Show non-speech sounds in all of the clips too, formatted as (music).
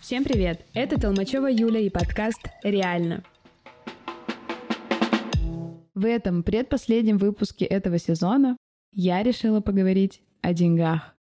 Всем привет! Это Толмачева Юля и подкаст «Реально». В этом предпоследнем выпуске этого сезона я решила поговорить о деньгах.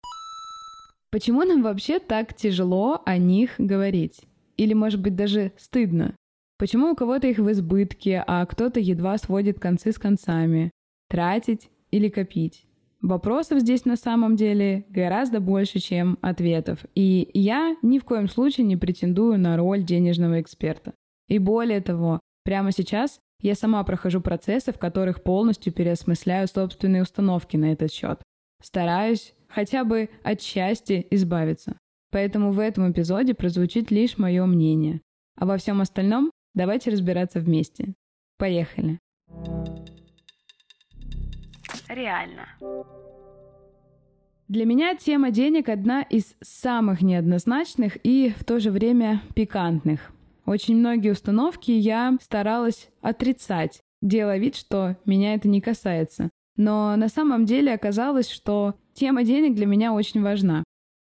Почему нам вообще так тяжело о них говорить? Или, может быть, даже стыдно? Почему у кого-то их в избытке, а кто-то едва сводит концы с концами? Тратить или копить? Вопросов здесь на самом деле гораздо больше, чем ответов. И я ни в коем случае не претендую на роль денежного эксперта. И более того, прямо сейчас я сама прохожу процессы, в которых полностью переосмысляю собственные установки на этот счет. Стараюсь хотя бы отчасти избавиться. Поэтому в этом эпизоде прозвучит лишь мое мнение. А во всем остальном давайте разбираться вместе. Поехали. Реально. Для меня тема денег одна из самых неоднозначных и в то же время пикантных. Очень многие установки я старалась отрицать, делая вид, что меня это не касается. Но на самом деле оказалось, что тема денег для меня очень важна.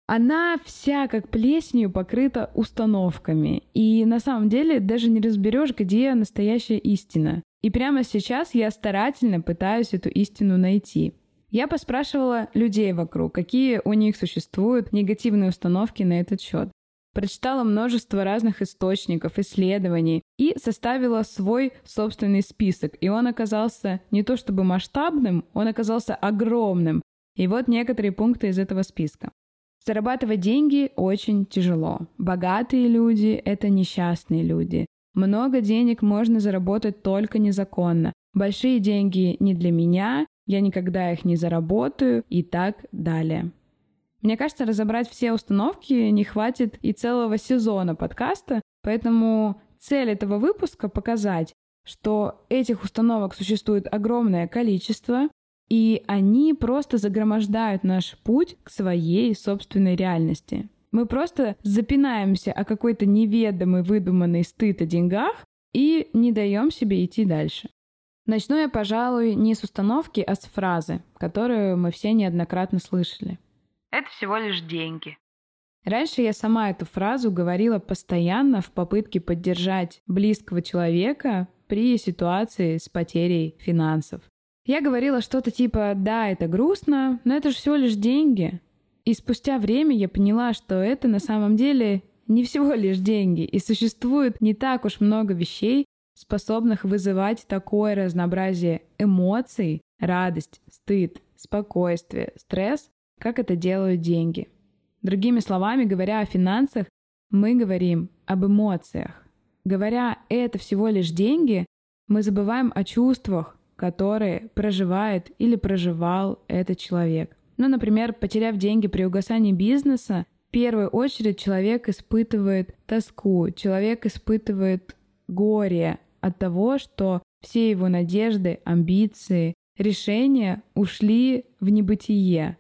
Она вся как плесенью покрыта установками, и на самом деле даже не разберешь, где настоящая истина. И прямо сейчас я старательно пытаюсь эту истину найти. Я поспрашивала людей вокруг, какие у них существуют негативные установки на этот счет. Прочитала множество разных источников, исследований и составила свой собственный список. И он оказался не то чтобы масштабным, он оказался огромным. И вот некоторые пункты из этого списка. Зарабатывать деньги очень тяжело. Богатые люди — это несчастные люди. Много денег можно заработать только незаконно. Большие деньги не для меня, я никогда их не заработаю и так далее. Мне кажется, разобрать все установки не хватит и целого сезона подкаста, поэтому цель этого выпуска — показать, что этих установок существует огромное количество, и они просто загромождают наш путь к своей собственной реальности. Мы просто запинаемся о какой-то неведомый выдуманный стыд о деньгах и не даем себе идти дальше. Начну я, пожалуй, не с установки, а с фразы, которую мы все неоднократно слышали. Это всего лишь деньги. Раньше я сама эту фразу говорила постоянно в попытке поддержать близкого человека при ситуации с потерей финансов. Я говорила что-то типа «да, это грустно, но это же всего лишь деньги». И спустя время я поняла, что это на самом деле не всего лишь деньги, и существует не так уж много вещей, способных вызывать такое разнообразие эмоций, радость, стыд, спокойствие, стресс, как это делают деньги. Другими словами, говоря о финансах, мы говорим об эмоциях. Говоря «это всего лишь деньги», мы забываем о чувствах, которые проживает или проживал этот человек. Ну, например, потеряв деньги при угасании бизнеса, в первую очередь человек испытывает тоску, человек испытывает горе от того, что все его надежды, амбиции, решения ушли в небытие,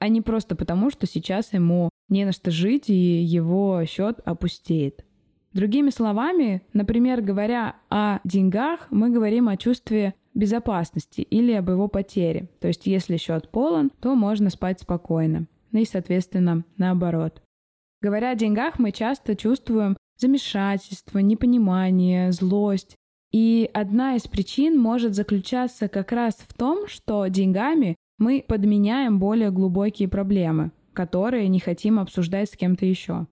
а не просто потому, что сейчас ему не на что жить и его счет опустеет. Другими словами, например, говоря о деньгах, мы говорим о чувстве безопасности или об его потере. То есть, если счет полон, то можно спать спокойно. Ну и, соответственно, наоборот. Говоря о деньгах, мы часто чувствуем замешательство, непонимание, злость. И одна из причин может заключаться как раз в том, что деньгами мы подменяем более глубокие проблемы, которые не хотим обсуждать с кем-то еще.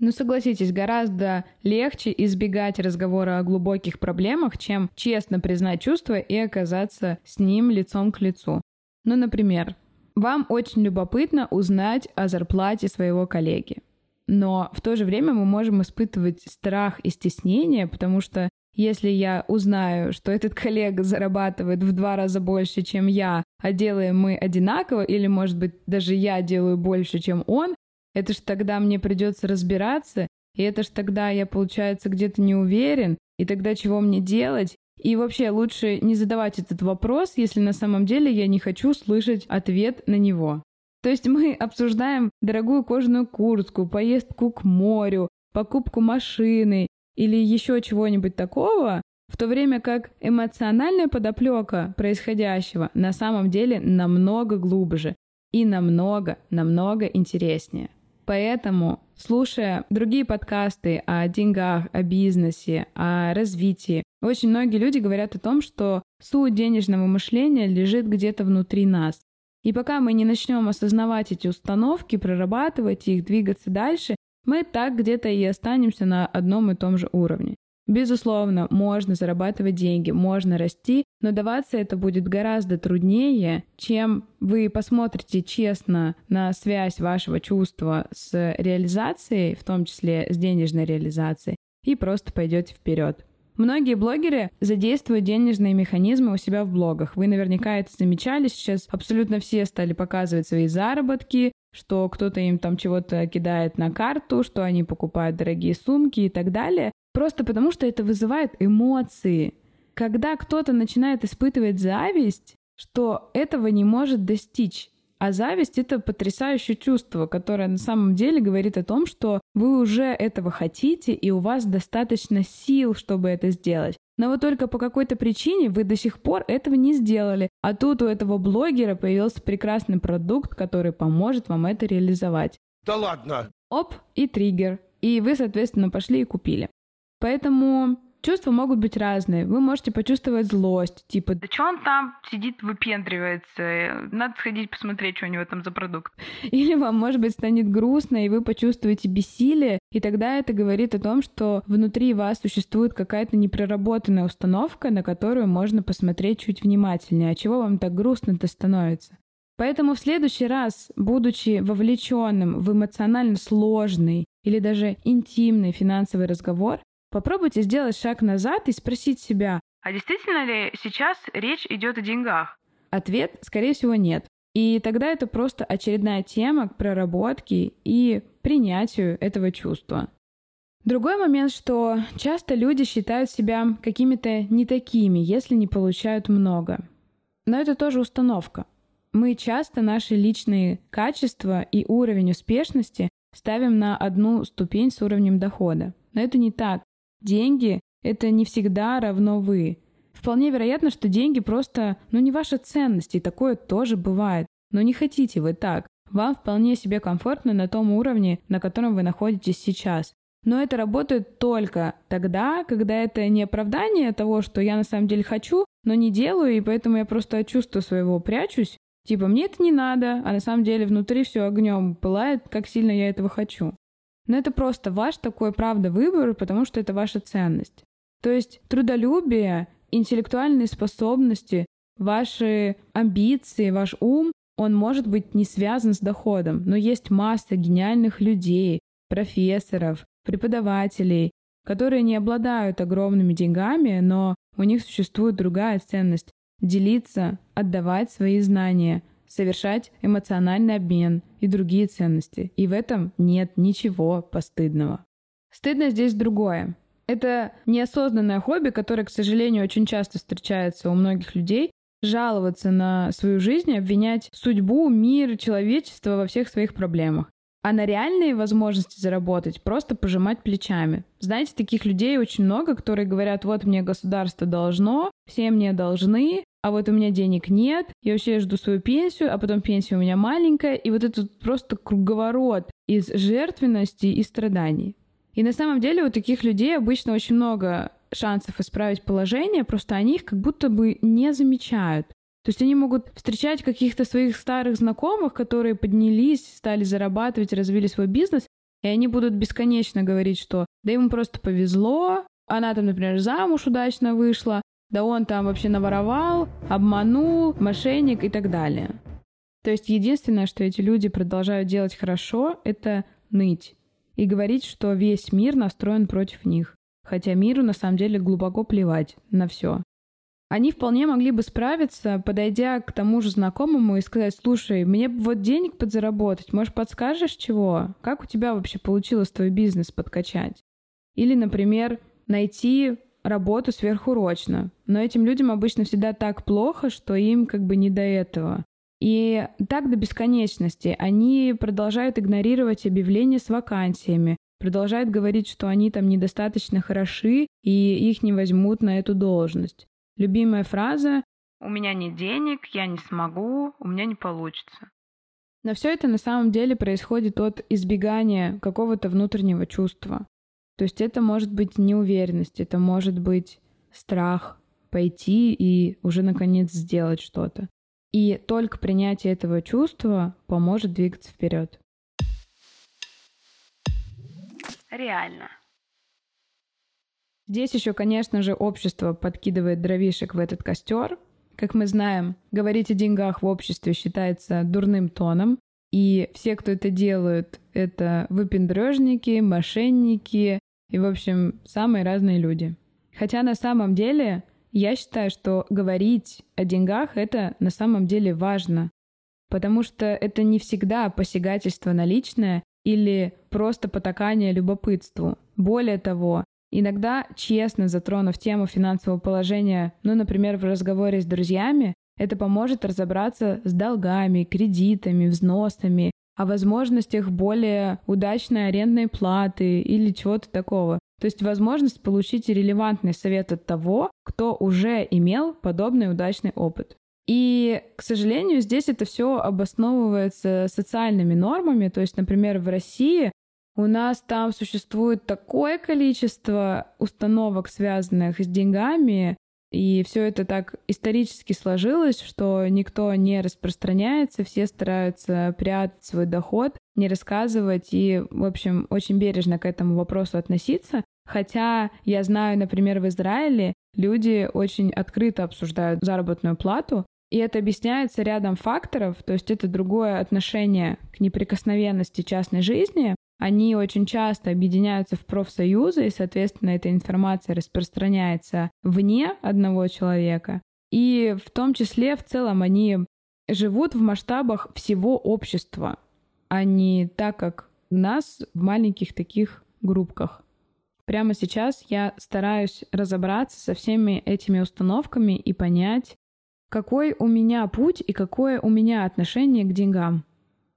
Ну, согласитесь, гораздо легче избегать разговора о глубоких проблемах, чем честно признать чувства и оказаться с ним лицом к лицу. Ну, например, вам очень любопытно узнать о зарплате своего коллеги. Но в то же время мы можем испытывать страх и стеснение, потому что если я узнаю, что этот коллега зарабатывает в два раза больше, чем я, а делаем мы одинаково, или, может быть, даже я делаю больше, чем он, это ж тогда мне придется разбираться, и это ж тогда я, получается, где-то не уверен, и тогда чего мне делать? И вообще лучше не задавать этот вопрос, если на самом деле я не хочу слышать ответ на него. То есть мы (laughs) обсуждаем дорогую кожаную куртку, поездку к морю, покупку машины или еще чего-нибудь такого, В то время как эмоциональная подоплека происходящего на самом деле намного глубже и намного, намного интереснее. Поэтому, слушая другие подкасты о деньгах, о бизнесе, о развитии, очень многие люди говорят о том, что суть денежного мышления лежит где-то внутри нас. И пока мы не начнем осознавать эти установки, прорабатывать их, двигаться дальше, мы так где-то и останемся на одном и том же уровне. Безусловно, можно зарабатывать деньги, можно расти, но даваться это будет гораздо труднее, чем вы посмотрите честно на связь вашего чувства с реализацией, в том числе с денежной реализацией, и просто пойдете вперед. Многие блогеры задействуют денежные механизмы у себя в блогах. Вы наверняка это замечали. Сейчас абсолютно все стали показывать свои заработки, что кто-то им там чего-то кидает на карту, что они покупают дорогие сумки и так далее. Просто потому, что это вызывает эмоции. Когда кто-то начинает испытывать зависть, что этого не может достичь, а зависть — это потрясающее чувство, которое на самом деле говорит о том, что вы уже этого хотите, и у вас достаточно сил, чтобы это сделать. Но вот только по какой-то причине вы до сих пор этого не сделали. А тут у этого блогера появился прекрасный продукт, который поможет вам это реализовать. Да ладно! Оп, и триггер. И вы, соответственно, пошли и купили. Поэтому Чувства могут быть разные. Вы можете почувствовать злость, типа, да что он там сидит, выпендривается, надо сходить посмотреть, что у него там за продукт. (laughs) Или вам, может быть, станет грустно, и вы почувствуете бессилие, и тогда это говорит о том, что внутри вас существует какая-то непроработанная установка, на которую можно посмотреть чуть внимательнее. А чего вам так грустно-то становится? Поэтому в следующий раз, будучи вовлеченным в эмоционально сложный или даже интимный финансовый разговор, Попробуйте сделать шаг назад и спросить себя, а действительно ли сейчас речь идет о деньгах? Ответ, скорее всего, нет. И тогда это просто очередная тема к проработке и принятию этого чувства. Другой момент, что часто люди считают себя какими-то не такими, если не получают много. Но это тоже установка. Мы часто наши личные качества и уровень успешности ставим на одну ступень с уровнем дохода. Но это не так. Деньги — это не всегда равно вы. Вполне вероятно, что деньги просто, ну, не ваша ценность, и такое тоже бывает. Но не хотите вы так. Вам вполне себе комфортно на том уровне, на котором вы находитесь сейчас. Но это работает только тогда, когда это не оправдание того, что я на самом деле хочу, но не делаю, и поэтому я просто от чувства своего прячусь. Типа, мне это не надо, а на самом деле внутри все огнем пылает, как сильно я этого хочу. Но это просто ваш такой, правда, выбор, потому что это ваша ценность. То есть трудолюбие, интеллектуальные способности, ваши амбиции, ваш ум, он может быть не связан с доходом, но есть масса гениальных людей, профессоров, преподавателей, которые не обладают огромными деньгами, но у них существует другая ценность — делиться, отдавать свои знания, совершать эмоциональный обмен и другие ценности. И в этом нет ничего постыдного. Стыдно здесь другое. Это неосознанное хобби, которое, к сожалению, очень часто встречается у многих людей, жаловаться на свою жизнь, обвинять судьбу, мир, человечество во всех своих проблемах. А на реальные возможности заработать просто пожимать плечами. Знаете, таких людей очень много, которые говорят, вот мне государство должно, все мне должны, а вот у меня денег нет, я вообще жду свою пенсию, а потом пенсия у меня маленькая, и вот этот просто круговорот из жертвенности и страданий. И на самом деле у таких людей обычно очень много шансов исправить положение, просто они их как будто бы не замечают. То есть они могут встречать каких-то своих старых знакомых, которые поднялись, стали зарабатывать, развили свой бизнес, и они будут бесконечно говорить, что да ему просто повезло, она там, например, замуж удачно вышла, да он там вообще наворовал, обманул, мошенник и так далее. То есть единственное, что эти люди продолжают делать хорошо, это ныть и говорить, что весь мир настроен против них. Хотя миру на самом деле глубоко плевать на все. Они вполне могли бы справиться, подойдя к тому же знакомому и сказать, слушай, мне вот денег подзаработать, может, подскажешь чего? Как у тебя вообще получилось твой бизнес подкачать? Или, например, найти работу сверхурочно. Но этим людям обычно всегда так плохо, что им как бы не до этого. И так до бесконечности. Они продолжают игнорировать объявления с вакансиями. продолжают говорить, что они там недостаточно хороши и их не возьмут на эту должность. Любимая фраза «У меня нет денег, я не смогу, у меня не получится». Но все это на самом деле происходит от избегания какого-то внутреннего чувства. То есть это может быть неуверенность, это может быть страх пойти и уже наконец сделать что-то. И только принятие этого чувства поможет двигаться вперед. Реально. Здесь еще, конечно же, общество подкидывает дровишек в этот костер, как мы знаем, говорить о деньгах в обществе считается дурным тоном, и все, кто это делают, это выпендрежники, мошенники и, в общем, самые разные люди. Хотя на самом деле я считаю, что говорить о деньгах — это на самом деле важно, потому что это не всегда посягательство на личное или просто потакание любопытству. Более того, Иногда, честно затронув тему финансового положения, ну, например, в разговоре с друзьями, это поможет разобраться с долгами, кредитами, взносами, о возможностях более удачной арендной платы или чего-то такого. То есть возможность получить релевантный совет от того, кто уже имел подобный удачный опыт. И, к сожалению, здесь это все обосновывается социальными нормами. То есть, например, в России у нас там существует такое количество установок, связанных с деньгами, и все это так исторически сложилось, что никто не распространяется, все стараются прятать свой доход, не рассказывать и, в общем, очень бережно к этому вопросу относиться. Хотя я знаю, например, в Израиле люди очень открыто обсуждают заработную плату, и это объясняется рядом факторов, то есть это другое отношение к неприкосновенности частной жизни, они очень часто объединяются в профсоюзы, и, соответственно, эта информация распространяется вне одного человека. И в том числе, в целом, они живут в масштабах всего общества, а не так, как нас в маленьких таких группках. Прямо сейчас я стараюсь разобраться со всеми этими установками и понять, какой у меня путь и какое у меня отношение к деньгам.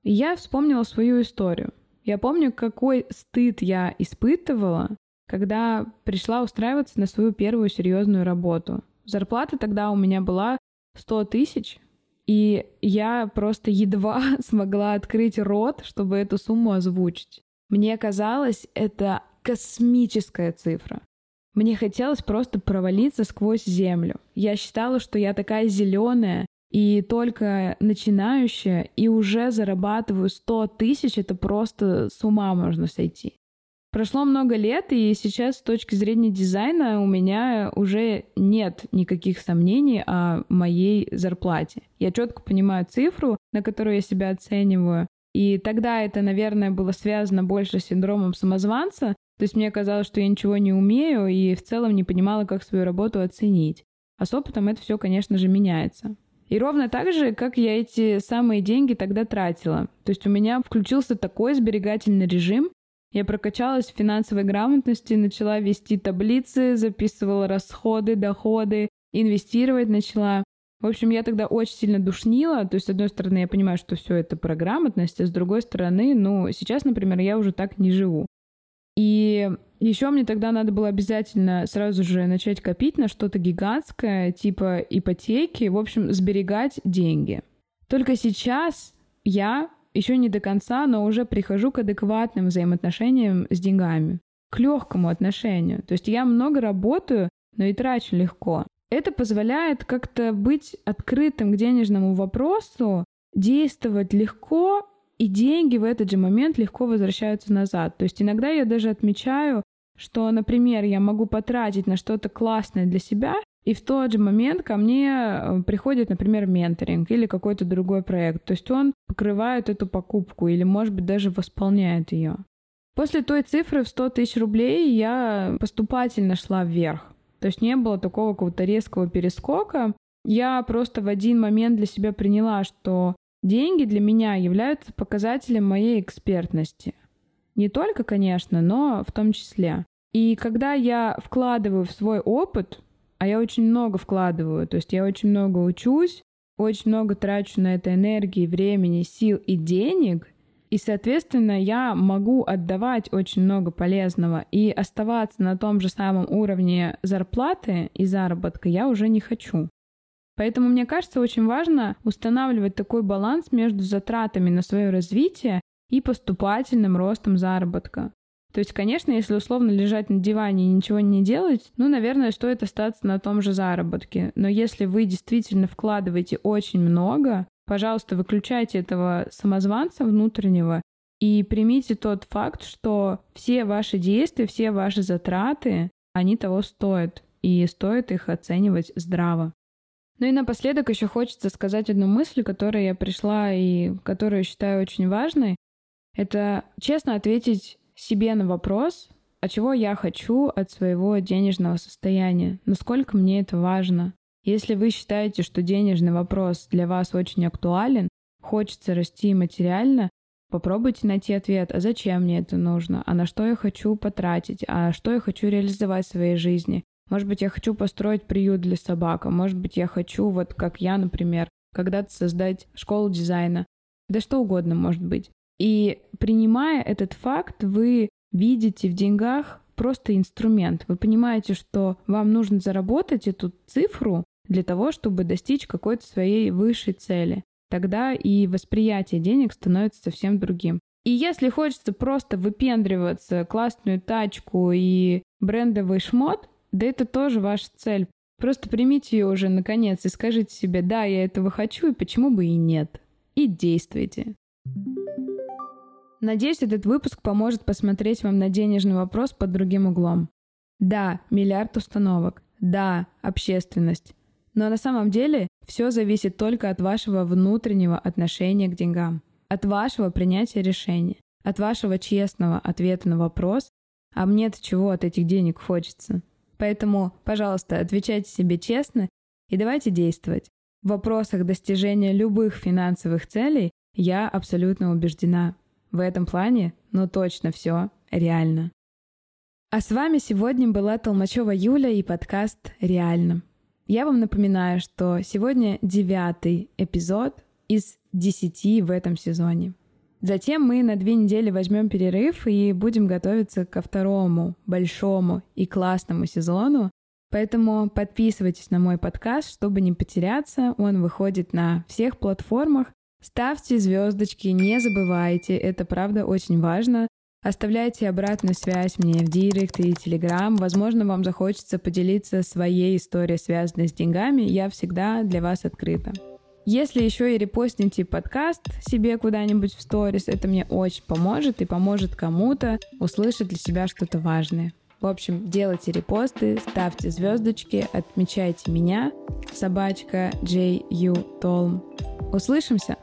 И я вспомнила свою историю. Я помню, какой стыд я испытывала, когда пришла устраиваться на свою первую серьезную работу. Зарплата тогда у меня была 100 тысяч, и я просто едва (laughs) смогла открыть рот, чтобы эту сумму озвучить. Мне казалось, это космическая цифра. Мне хотелось просто провалиться сквозь землю. Я считала, что я такая зеленая, и только начинающая, и уже зарабатываю 100 тысяч, это просто с ума можно сойти. Прошло много лет, и сейчас с точки зрения дизайна у меня уже нет никаких сомнений о моей зарплате. Я четко понимаю цифру, на которую я себя оцениваю. И тогда это, наверное, было связано больше с синдромом самозванца. То есть мне казалось, что я ничего не умею и в целом не понимала, как свою работу оценить. А с опытом это все, конечно же, меняется. И ровно так же, как я эти самые деньги тогда тратила. То есть у меня включился такой сберегательный режим, я прокачалась в финансовой грамотности, начала вести таблицы, записывала расходы, доходы, инвестировать начала. В общем, я тогда очень сильно душнила. То есть, с одной стороны, я понимаю, что все это про грамотность, а с другой стороны, ну, сейчас, например, я уже так не живу. И еще мне тогда надо было обязательно сразу же начать копить на что-то гигантское, типа ипотеки, в общем, сберегать деньги. Только сейчас я еще не до конца, но уже прихожу к адекватным взаимоотношениям с деньгами, к легкому отношению. То есть я много работаю, но и трачу легко. Это позволяет как-то быть открытым к денежному вопросу, действовать легко и деньги в этот же момент легко возвращаются назад. То есть иногда я даже отмечаю, что, например, я могу потратить на что-то классное для себя, и в тот же момент ко мне э, приходит, например, менторинг или какой-то другой проект. То есть он покрывает эту покупку или, может быть, даже восполняет ее. После той цифры в 100 тысяч рублей я поступательно шла вверх. То есть не было такого какого-то резкого перескока. Я просто в один момент для себя приняла, что Деньги для меня являются показателем моей экспертности. Не только, конечно, но в том числе. И когда я вкладываю в свой опыт, а я очень много вкладываю, то есть я очень много учусь, очень много трачу на это энергии, времени, сил и денег, И, соответственно, я могу отдавать очень много полезного и оставаться на том же самом уровне зарплаты и заработка я уже не хочу. Поэтому мне кажется очень важно устанавливать такой баланс между затратами на свое развитие и поступательным ростом заработка. То есть, конечно, если условно лежать на диване и ничего не делать, ну, наверное, стоит остаться на том же заработке. Но если вы действительно вкладываете очень много, Пожалуйста, выключайте этого самозванца внутреннего и примите тот факт, что все ваши действия, все ваши затраты, они того стоят, и стоит их оценивать здраво. Ну и напоследок еще хочется сказать одну мысль, которая я пришла и которую считаю очень важной. Это честно ответить себе на вопрос, а чего я хочу от своего денежного состояния, насколько мне это важно, если вы считаете, что денежный вопрос для вас очень актуален, хочется расти материально, попробуйте найти ответ, а зачем мне это нужно, а на что я хочу потратить, а что я хочу реализовать в своей жизни. Может быть, я хочу построить приют для собак, а может быть, я хочу, вот как я, например, когда-то создать школу дизайна. Да что угодно может быть. И принимая этот факт, вы видите в деньгах просто инструмент. Вы понимаете, что вам нужно заработать эту цифру, для того, чтобы достичь какой-то своей высшей цели. Тогда и восприятие денег становится совсем другим. И если хочется просто выпендриваться, классную тачку и брендовый шмот, да это тоже ваша цель. Просто примите ее уже наконец и скажите себе, да, я этого хочу, и почему бы и нет. И действуйте. Надеюсь, этот выпуск поможет посмотреть вам на денежный вопрос под другим углом. Да, миллиард установок. Да, общественность. Но на самом деле все зависит только от вашего внутреннего отношения к деньгам, от вашего принятия решения, от вашего честного ответа на вопрос, а мне-то чего от этих денег хочется. Поэтому, пожалуйста, отвечайте себе честно и давайте действовать. В вопросах достижения любых финансовых целей я абсолютно убеждена. В этом плане, ну точно все реально. А с вами сегодня была Толмачева Юля и подкаст «Реально». Я вам напоминаю, что сегодня девятый эпизод из десяти в этом сезоне. Затем мы на две недели возьмем перерыв и будем готовиться ко второму большому и классному сезону. Поэтому подписывайтесь на мой подкаст, чтобы не потеряться. Он выходит на всех платформах. Ставьте звездочки, не забывайте, это правда очень важно. Оставляйте обратную связь мне в Директ и Телеграм. Возможно, вам захочется поделиться своей историей, связанной с деньгами. Я всегда для вас открыта. Если еще и репостните подкаст себе куда-нибудь в сторис, это мне очень поможет и поможет кому-то услышать для себя что-то важное. В общем, делайте репосты, ставьте звездочки, отмечайте меня, собачка J.U. Толм. Услышимся!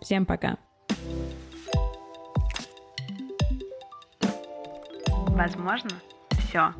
Всем пока! Возможно, все.